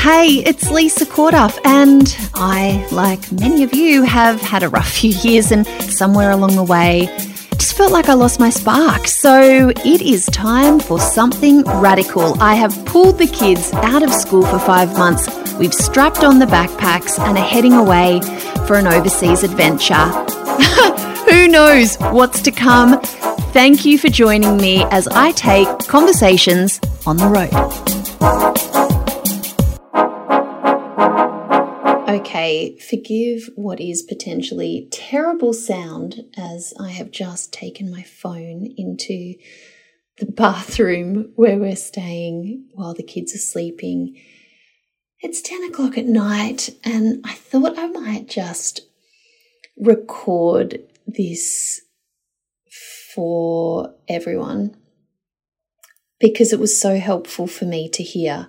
Hey, it's Lisa Corduff, and I, like many of you, have had a rough few years, and somewhere along the way, just felt like I lost my spark. So it is time for something radical. I have pulled the kids out of school for five months. We've strapped on the backpacks and are heading away for an overseas adventure. Who knows what's to come? Thank you for joining me as I take conversations on the road. Okay, forgive what is potentially terrible sound as I have just taken my phone into the bathroom where we're staying while the kids are sleeping. It's 10 o'clock at night, and I thought I might just record this for everyone because it was so helpful for me to hear.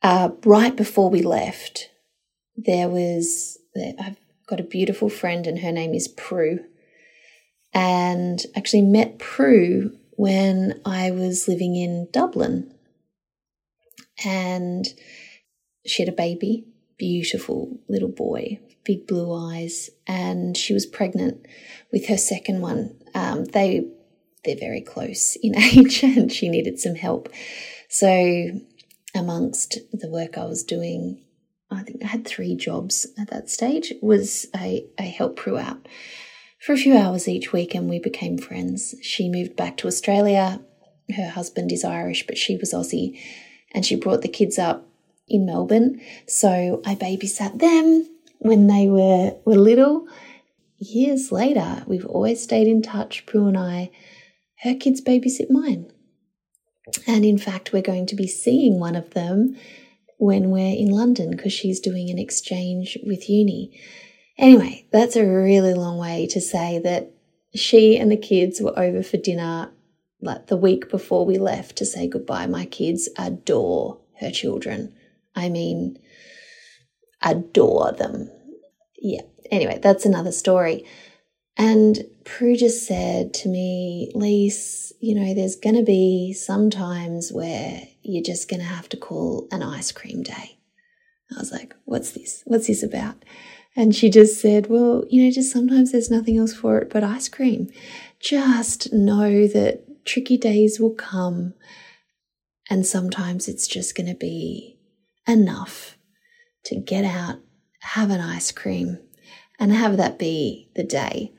Uh, right before we left, there was, I've got a beautiful friend and her name is Prue. And actually met Prue when I was living in Dublin. And she had a baby, beautiful little boy, big blue eyes, and she was pregnant with her second one. Um, they they're very close in age, and she needed some help. So, amongst the work I was doing, I think I had three jobs at that stage, was I, I helped Prue out for a few hours each week and we became friends. She moved back to Australia. Her husband is Irish, but she was Aussie and she brought the kids up in Melbourne. So I babysat them when they were, were little. Years later, we've always stayed in touch, Prue and I. Her kids babysit mine. And in fact, we're going to be seeing one of them when we're in London because she's doing an exchange with uni. Anyway, that's a really long way to say that she and the kids were over for dinner like the week before we left to say goodbye. My kids adore her children. I mean, adore them. Yeah. Anyway, that's another story. And Prue just said to me, Lise, you know, there's going to be some times where you're just going to have to call an ice cream day. I was like, what's this? What's this about? And she just said, well, you know, just sometimes there's nothing else for it but ice cream. Just know that tricky days will come. And sometimes it's just going to be enough to get out, have an ice cream, and have that be the day.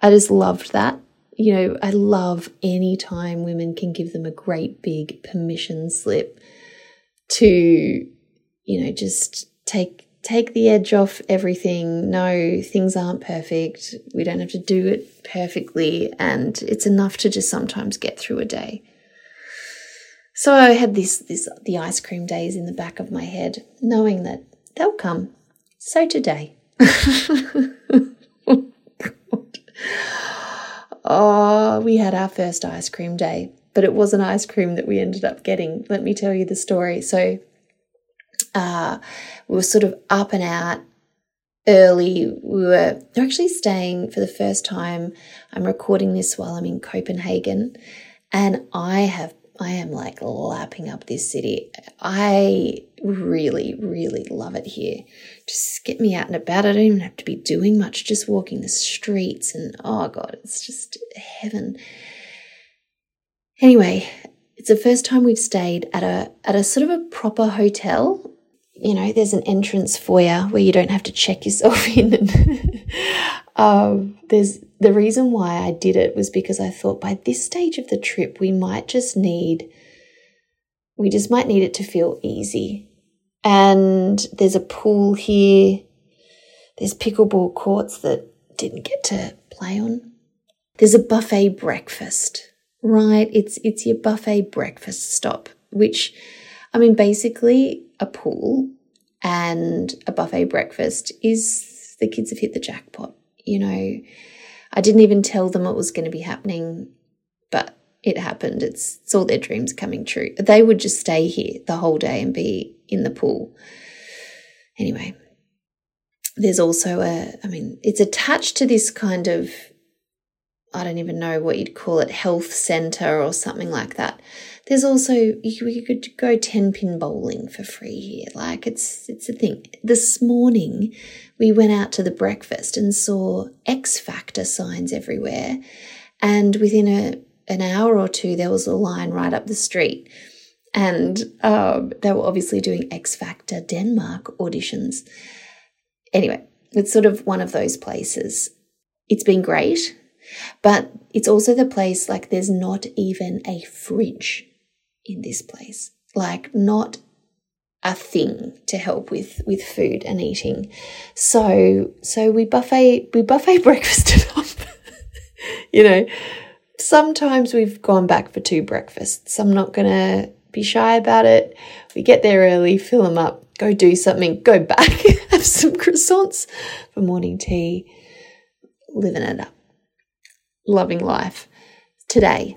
I just loved that you know, I love any time women can give them a great big permission slip to, you know, just take take the edge off everything. No, things aren't perfect. We don't have to do it perfectly, and it's enough to just sometimes get through a day. So I had this this the ice cream days in the back of my head, knowing that they'll come. So today. Oh, we had our first ice cream day, but it wasn't ice cream that we ended up getting. Let me tell you the story. So, uh, we were sort of up and out early. We were actually staying for the first time. I'm recording this while I'm in Copenhagen, and I have I am like lapping up this city. I really, really love it here. Just get me out and about. I don't even have to be doing much, just walking the streets. And oh God, it's just heaven. Anyway, it's the first time we've stayed at a at a sort of a proper hotel. You know, there's an entrance foyer where you don't have to check yourself in. And um, there's the reason why I did it was because I thought by this stage of the trip we might just need we just might need it to feel easy. And there's a pool here. There's pickleball courts that didn't get to play on. There's a buffet breakfast, right? It's it's your buffet breakfast stop, which I mean basically a pool and a buffet breakfast is the kids have hit the jackpot. You know, I didn't even tell them it was going to be happening, but it happened. It's, it's all their dreams coming true. They would just stay here the whole day and be in the pool. Anyway, there's also a, I mean, it's attached to this kind of, I don't even know what you'd call it, health center or something like that. there's also you, could go 10 pin bowling for free here. Like it's it's a thing. This morning we went out to the breakfast and saw X Factor signs everywhere. And within a an hour or two there was a line right up the street. And um, they were obviously doing X Factor Denmark auditions. Anyway, it's sort of one of those places. It's been great, but it's also the place like there's not even a fridge in this place. Like not a thing to help with with food and eating. So so we buffet we buffet breakfasted up. you know, sometimes we've gone back for two breakfasts. I'm not gonna be shy about it. We get there early, fill them up, go do something, go back, have some croissants for morning tea, living it up, loving life. Today,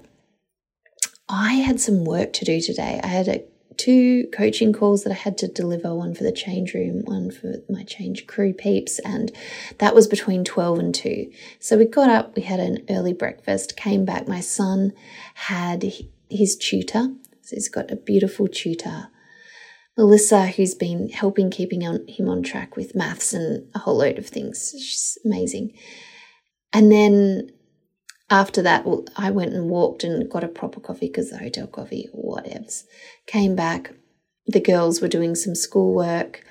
I had some work to do today. I had a, two coaching calls that I had to deliver one for the change room, one for my change crew peeps, and that was between 12 and 2. So we got up, we had an early breakfast, came back. My son had his tutor, so he's got a beautiful tutor. Melissa, who's been helping keeping on, him on track with maths and a whole load of things. She's amazing. And then after that, well, I went and walked and got a proper coffee because the hotel coffee, whatevs. Came back. The girls were doing some schoolwork.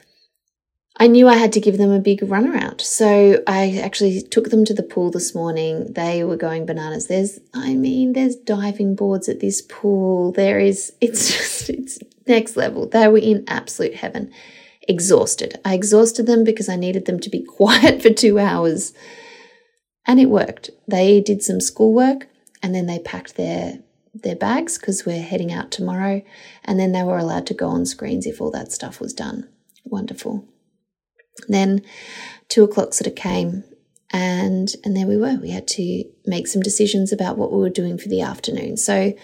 I knew I had to give them a big runaround. So I actually took them to the pool this morning. They were going bananas. There's, I mean, there's diving boards at this pool. There is, it's just, it's next level. They were in absolute heaven. Exhausted. I exhausted them because I needed them to be quiet for two hours and it worked. They did some schoolwork and then they packed their their bags because we're heading out tomorrow and then they were allowed to go on screens if all that stuff was done. Wonderful. Then two o'clock sort of came and and there we were. We had to make some decisions about what we were doing for the afternoon. So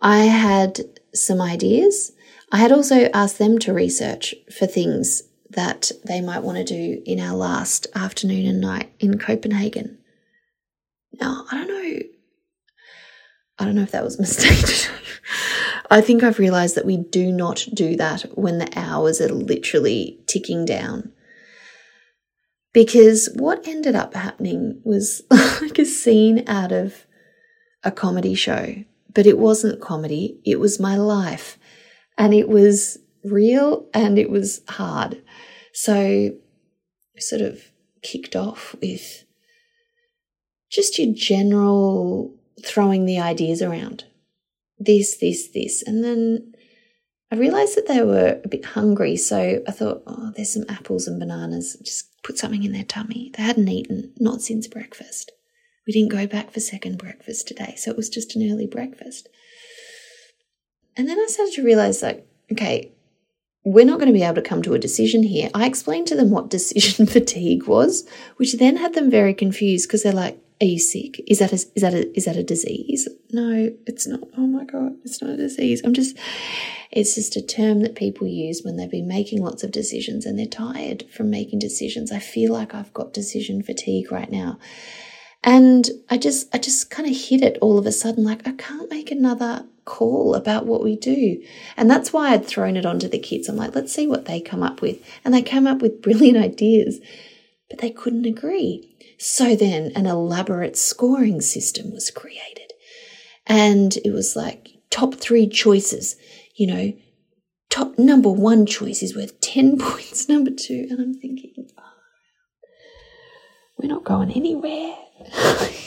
I had some ideas. I had also asked them to research for things that they might want to do in our last afternoon and night in Copenhagen. Now, I don't know. I don't know if that was a mistake. I think I've realized that we do not do that when the hours are literally ticking down. Because what ended up happening was like a scene out of a comedy show, but it wasn't comedy, it was my life. And it was real and it was hard. So, sort of kicked off with just your general throwing the ideas around. This, this, this. And then I realized that they were a bit hungry. So I thought, oh, there's some apples and bananas. Just put something in their tummy. They hadn't eaten, not since breakfast. We didn't go back for second breakfast today. So it was just an early breakfast. And then I started to realize, like, okay, we're not going to be able to come to a decision here. I explained to them what decision fatigue was, which then had them very confused because they're like, are you sick? Is that a, is that a, is that a disease? No, it's not. Oh my God, it's not a disease. I'm just, it's just a term that people use when they've been making lots of decisions and they're tired from making decisions. I feel like I've got decision fatigue right now. And I just, I just kind of hit it all of a sudden, like I can't make another call about what we do. And that's why I'd thrown it onto the kids. I'm like, let's see what they come up with. And they came up with brilliant ideas, but they couldn't agree. So then an elaborate scoring system was created. And it was like top three choices, you know, top number one choice is worth 10 points, number two. And I'm thinking, oh, we're not going anywhere.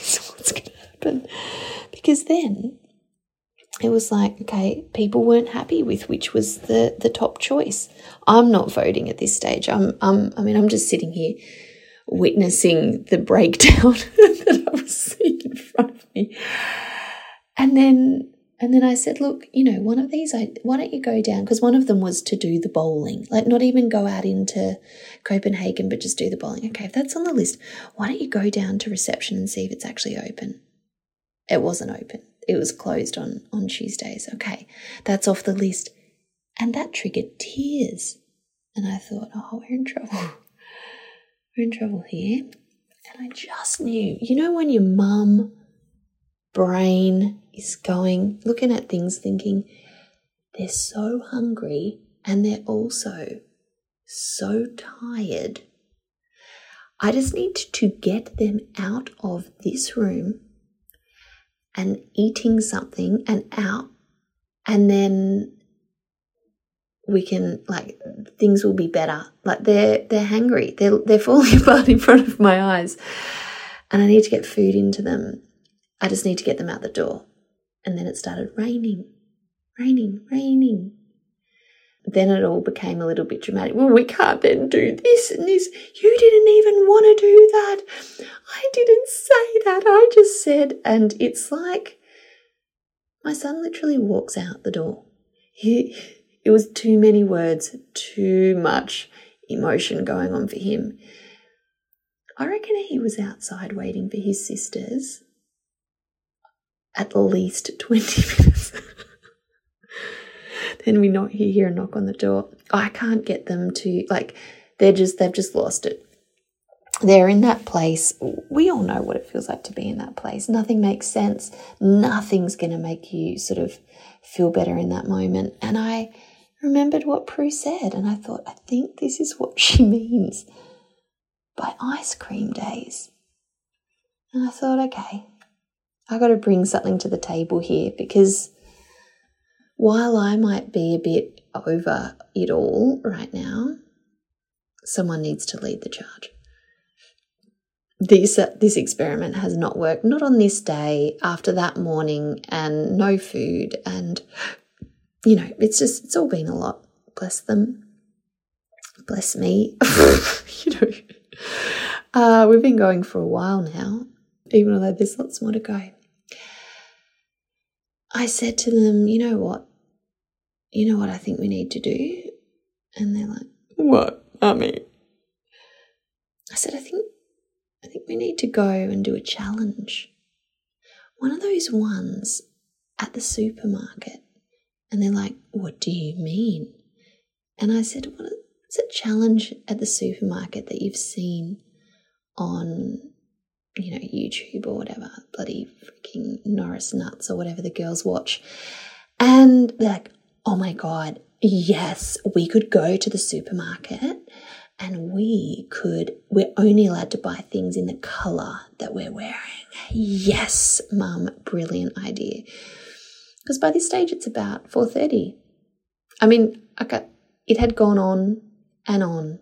so what's going to happen? Because then it was like, okay, people weren't happy with which was the, the top choice. I'm not voting at this stage. I'm, I'm, I mean, I'm just sitting here witnessing the breakdown that I was seeing in front of me. And then and then I said, look, you know, one of these, I, why don't you go down? Because one of them was to do the bowling, like not even go out into Copenhagen, but just do the bowling. Okay, if that's on the list, why don't you go down to reception and see if it's actually open? It wasn't open. It was closed on, on Tuesdays. Okay, that's off the list. And that triggered tears. And I thought, oh, we're in trouble. We're in trouble here. And I just knew, you know, when your mum brain is going, looking at things, thinking, they're so hungry and they're also so tired. I just need to get them out of this room and eating something and out, and then we can like things will be better. Like they're they're hungry. They're they're falling apart in front of my eyes. And I need to get food into them. I just need to get them out the door. And then it started raining. Raining, raining. Then it all became a little bit dramatic. Well, we can't then do this and this. You didn't even want to do that. I didn't say that. I just said, and it's like my son literally walks out the door. He it was too many words, too much emotion going on for him. I reckon he was outside waiting for his sisters at least 20 minutes. then we not hear a knock on the door. I can't get them to like they're just they've just lost it. They're in that place. We all know what it feels like to be in that place. Nothing makes sense. Nothing's going to make you sort of feel better in that moment. And I remembered what Prue said, and I thought, I think this is what she means by ice cream days. And I thought, okay, I got to bring something to the table here because while I might be a bit over it all right now, someone needs to lead the charge. This, uh, this experiment has not worked, not on this day, after that morning, and no food, and you know, it's just, it's all been a lot. Bless them. Bless me. you know, uh, we've been going for a while now, even though there's lots more to go. I said to them, you know what? You know what I think we need to do? And they're like, what, mummy? I said, I think, I think we need to go and do a challenge. One of those ones at the supermarket and they're like, What do you mean? And I said, What is a challenge at the supermarket that you've seen on, you know, YouTube or whatever, bloody freaking Norris Nuts or whatever the girls watch? And they're like, Oh my God, yes, we could go to the supermarket and we could we're only allowed to buy things in the color that we're wearing yes mum brilliant idea because by this stage it's about 4.30 i mean okay, it had gone on and on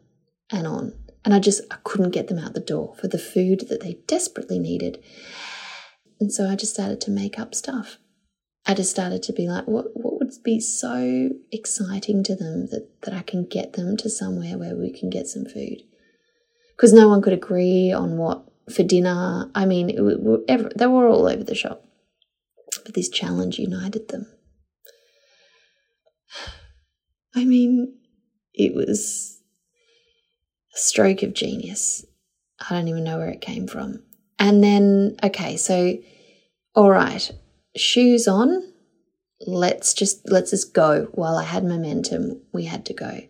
and on and i just i couldn't get them out the door for the food that they desperately needed. And so i just started to make up stuff. I just started to be like what, what would be so exciting to them that, that i can get them to somewhere where we can get some food? Because no one could agree on what for dinner i mean it, they were all over the shop but this challenge united them. I mean, it was a stroke of genius. I don't even know where it came from. And then, okay, so, all right, shoes on. Let's just let's just go. While I had momentum, we had to go.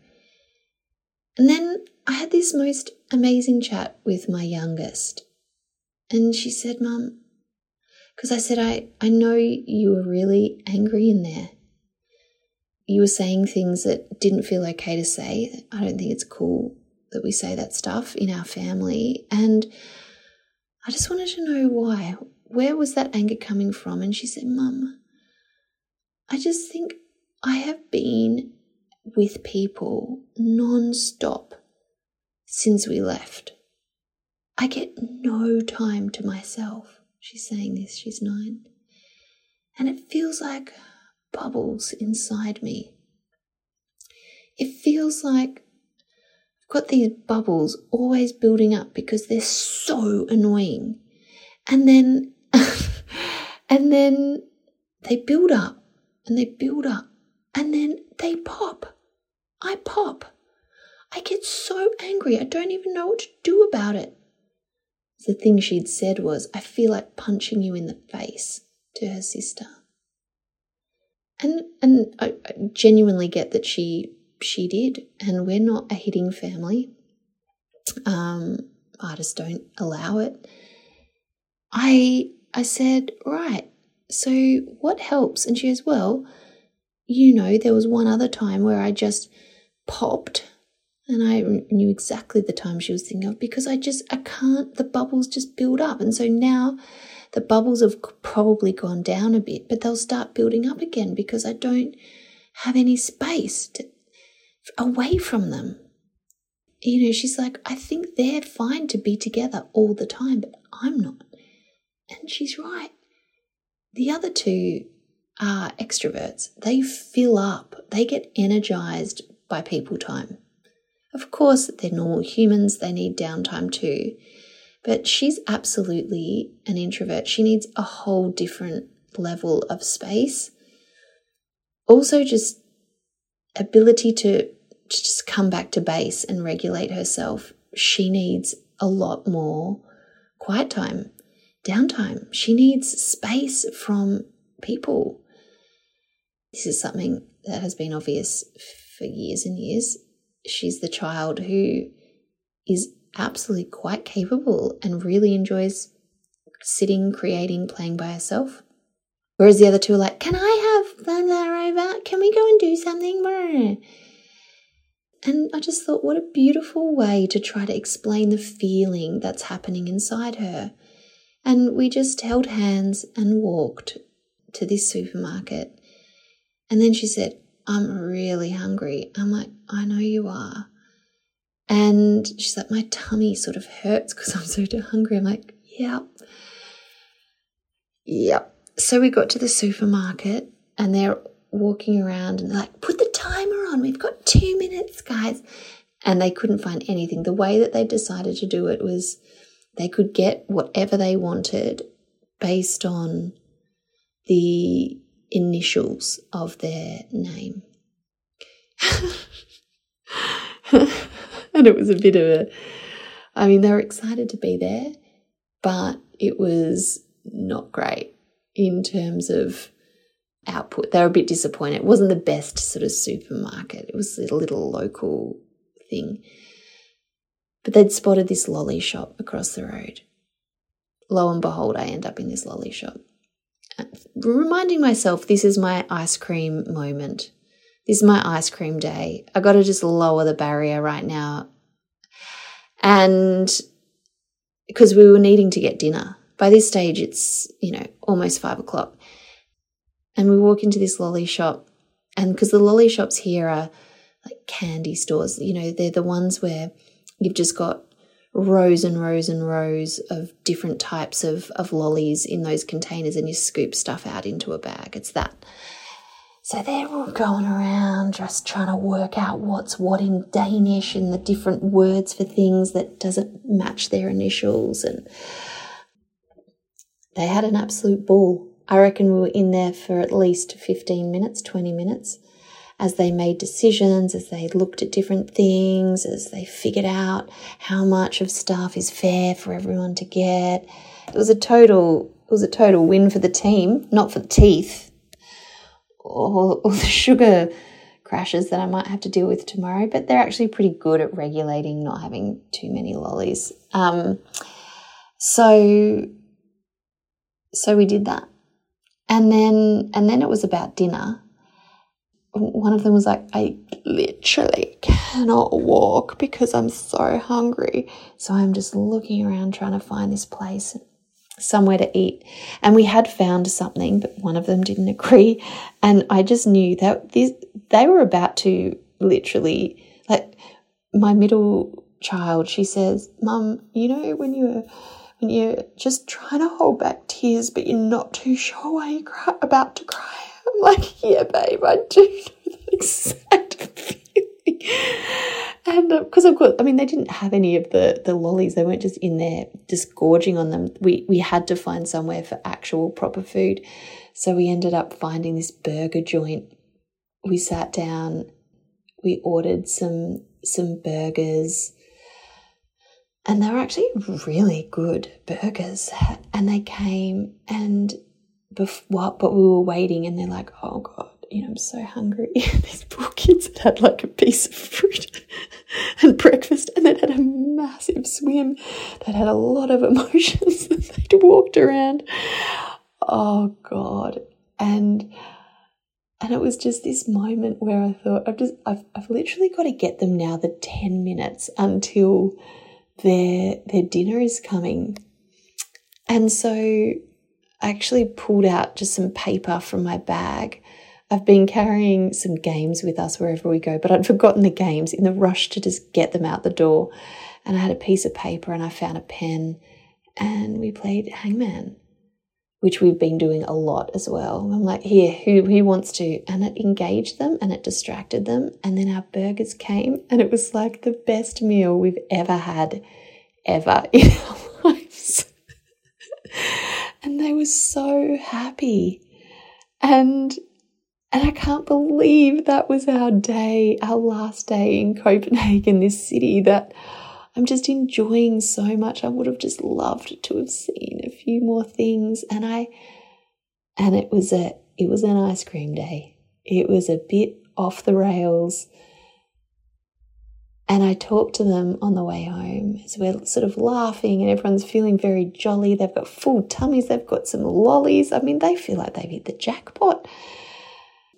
And then I had this most amazing chat with my youngest. And she said, Mum, because I said, I, I know you were really angry in there. You were saying things that didn't feel okay to say. I don't think it's cool that we say that stuff in our family. And I just wanted to know why. Where was that anger coming from? And she said, Mum, I just think I have been with people non stop since we left. I get no time to myself. She's saying this, she's nine. And it feels like bubbles inside me. It feels like I've got these bubbles always building up because they're so annoying. And then, and then they build up and they build up and then they pop. I pop. I get so angry, I don't even know what to do about it. The thing she'd said was, I feel like punching you in the face to her sister. And and I, I genuinely get that she she did, and we're not a hitting family. Um, artists don't allow it. I I said, right, So what helps? And she goes, Well, you know, there was one other time where I just popped and I knew exactly the time she was thinking of because I just, I can't, the bubbles just build up. And so now the bubbles have probably gone down a bit, but they'll start building up again because I don't have any space to, away from them. You know, she's like, I think they're fine to be together all the time, but I'm not. And she's right. The other two are extroverts. They fill up, they get energized by people time. Of course, they're normal humans, they need downtime too. But she's absolutely an introvert. She needs a whole different level of space. Also, just ability to just come back to base and regulate herself. She needs a lot more quiet time, downtime. She needs space from people. This is something that has been obvious for years and years. She's the child who is absolutely quite capable and really enjoys sitting, creating, playing by herself. Whereas the other two are like, Can I have that over? Can we go and do something? And I just thought, what a beautiful way to try to explain the feeling that's happening inside her. And we just held hands and walked to this supermarket. And then she said, I'm really hungry. I'm like, I know you are. And she's like, my tummy sort of hurts because I'm so hungry. I'm like, yep. Yep. So we got to the supermarket and they're walking around and they're like, put the timer on. We've got two minutes, guys. And they couldn't find anything. The way that they decided to do it was they could get whatever they wanted based on the initials of their name. and it was a bit of a, I mean, they were excited to be there, but it was not great in terms of output. They were a bit disappointed. It wasn't the best sort of supermarket, it was a little local thing. But they'd spotted this lolly shop across the road. Lo and behold, I end up in this lolly shop. Reminding myself this is my ice cream moment. This is my ice cream day. I got to just lower the barrier right now. And because we were needing to get dinner. By this stage, it's, you know, almost five o'clock. And we walk into this lolly shop. And because the lolly shops here are like candy stores, you know, they're the ones where you've just got rows and rows and rows of different types of, of lollies in those containers and you scoop stuff out into a bag. It's that. So they're all going around just trying to work out what's what in Danish and the different words for things that doesn't match their initials. And they had an absolute ball. I reckon we were in there for at least 15 minutes, 20 minutes as they made decisions, as they looked at different things, as they figured out how much of stuff is fair for everyone to get. It was a total it was a total win for the team, not for the teeth or, or the sugar crashes that I might have to deal with tomorrow, but they're actually pretty good at regulating not having too many lollies. Um, so, so we did that, and then and then it was about dinner. One of them was like, I literally cannot walk because I'm so hungry. So I'm just looking around trying to find this place somewhere to eat. And we had found something, but one of them didn't agree. And I just knew that these, they were about to literally, like, my middle child, she says, Mum, you know, when you're when you're just trying to hold back tears, but you're not too sure why you're about to cry. I'm like, yeah, babe, I do know that exact feeling. And because uh, of course, I mean, they didn't have any of the the lollies. They weren't just in there just gorging on them. We we had to find somewhere for actual proper food, so we ended up finding this burger joint. We sat down, we ordered some some burgers, and they were actually really good burgers. And they came and before, but we were waiting, and they're like, "Oh God." you know, I'm so hungry. These poor kids had had like a piece of fruit and breakfast and then had a massive swim that had a lot of emotions they'd walked around. oh God. And and it was just this moment where I thought, I've just, I've, I've literally got to get them now the 10 minutes until their, their dinner is coming. And so I actually pulled out just some paper from my bag. I've been carrying some games with us wherever we go, but I'd forgotten the games in the rush to just get them out the door. And I had a piece of paper and I found a pen and we played hangman which we've been doing a lot as well. I'm like, here, who, who wants to? And it engaged them and it distracted them. And then our burgers came and it was like the best meal we've ever had, ever in our lives. and they were so happy. And and I can't believe that was our day, our last day in Copenhagen, this city that I'm just enjoying so much. I would have just loved to have seen a few more things. And I, and it was a, it was an ice cream day. It was a bit off the rails. And I talked to them on the way home as we're sort of laughing and everyone's feeling very jolly. They've got full tummies, they've got some lollies. I mean, they feel like they've hit the jackpot.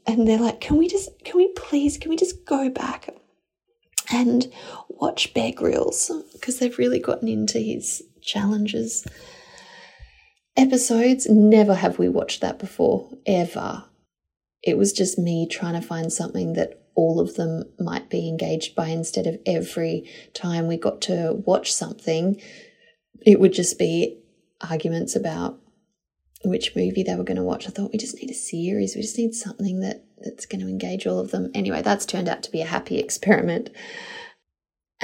And they're like, can we just, can we please, can we just go back and watch Bear Grylls because they've really gotten into his challenges episodes. Never have we watched that before, ever. It was just me trying to find something that all of them might be engaged by instead of every time we got to watch something, it would just be arguments about which movie they were going to watch. I thought we just need a series. We just need something that that's going to engage all of them. Anyway, that's turned out to be a happy experiment.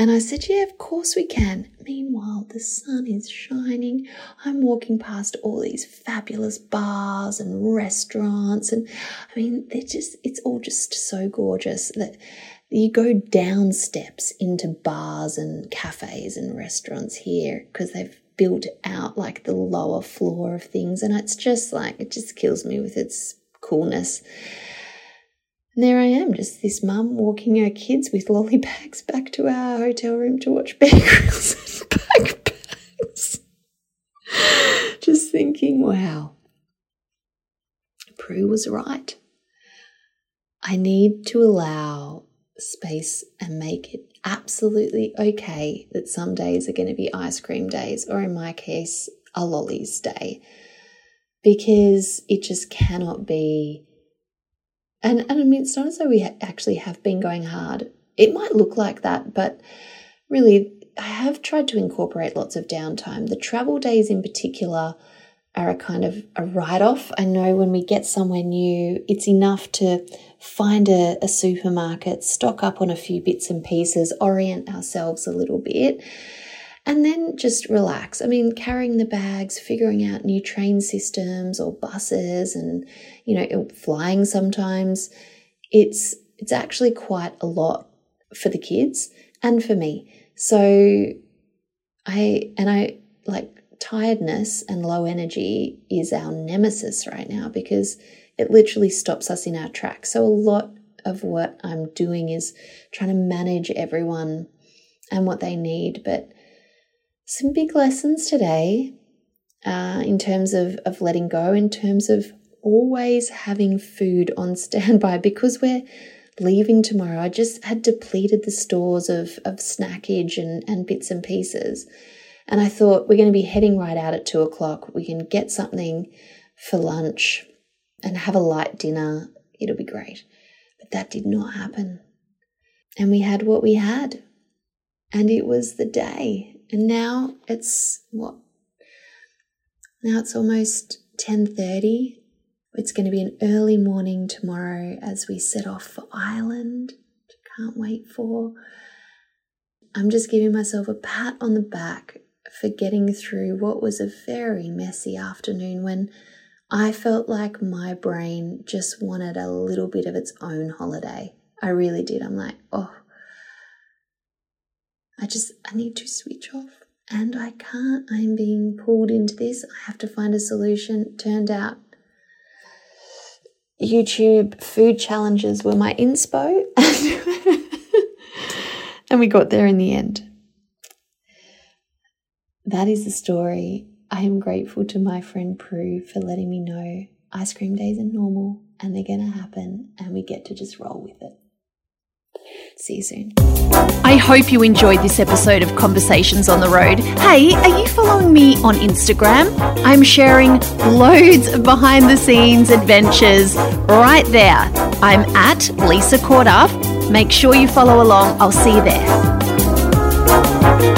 And I said, Yeah, of course we can. Meanwhile, the sun is shining. I'm walking past all these fabulous bars and restaurants. And I mean, they're just, it's all just so gorgeous that you go down steps into bars and cafes and restaurants here because they've built out like the lower floor of things. And it's just like, it just kills me with its coolness. And there I am, just this mum walking her kids with lolly bags back to our hotel room to watch Bear Grylls and backpacks. just thinking, wow, Prue was right. I need to allow space and make it absolutely okay that some days are going to be ice cream days, or in my case, a lollies day, because it just cannot be. And, and I mean, it's not as though we actually have been going hard. It might look like that, but really, I have tried to incorporate lots of downtime. The travel days, in particular, are a kind of a write off. I know when we get somewhere new, it's enough to find a, a, supermarket, stock up on a few bits and pieces, orient ourselves a little bit, and then just relax. I mean, carrying the bags, figuring out new train systems or buses, and you know, flying sometimes. It's it's actually quite a lot for the kids and for me. So I and I like tiredness and low energy is our nemesis right now because it literally stops us in our tracks. So, a lot of what I'm doing is trying to manage everyone and what they need. But some big lessons today uh, in terms of, of letting go, in terms of always having food on standby because we're leaving tomorrow. I just had depleted the stores of, of snackage and, and bits and pieces. And I thought, we're going to be heading right out at two o'clock. We can get something for lunch and have a light dinner. It'll be great. But that did not happen. And we had what we had. And it was the day. And now it's what? Now it's almost 10:30. It's going to be an early morning tomorrow as we set off for Ireland. Can't wait for. I'm just giving myself a pat on the back for getting through what was a very messy afternoon when I felt like my brain just wanted a little bit of its own holiday. I really did. I'm like, oh, I just, I need to switch off. And I can't. I'm being pulled into this. I have to find a solution. Turned out YouTube food challenges were my inspo. and we got there in the end that is the story I am grateful to my friend Prue for letting me know ice cream days are normal and they're going to happen and we get to just roll with it. See you soon. I hope you enjoyed this episode of Conversations on the Road. Hey, are you following me on Instagram? I'm sharing loads of behind the scenes adventures right there. I'm at Lisa Up. Make sure you follow along. I'll see you there.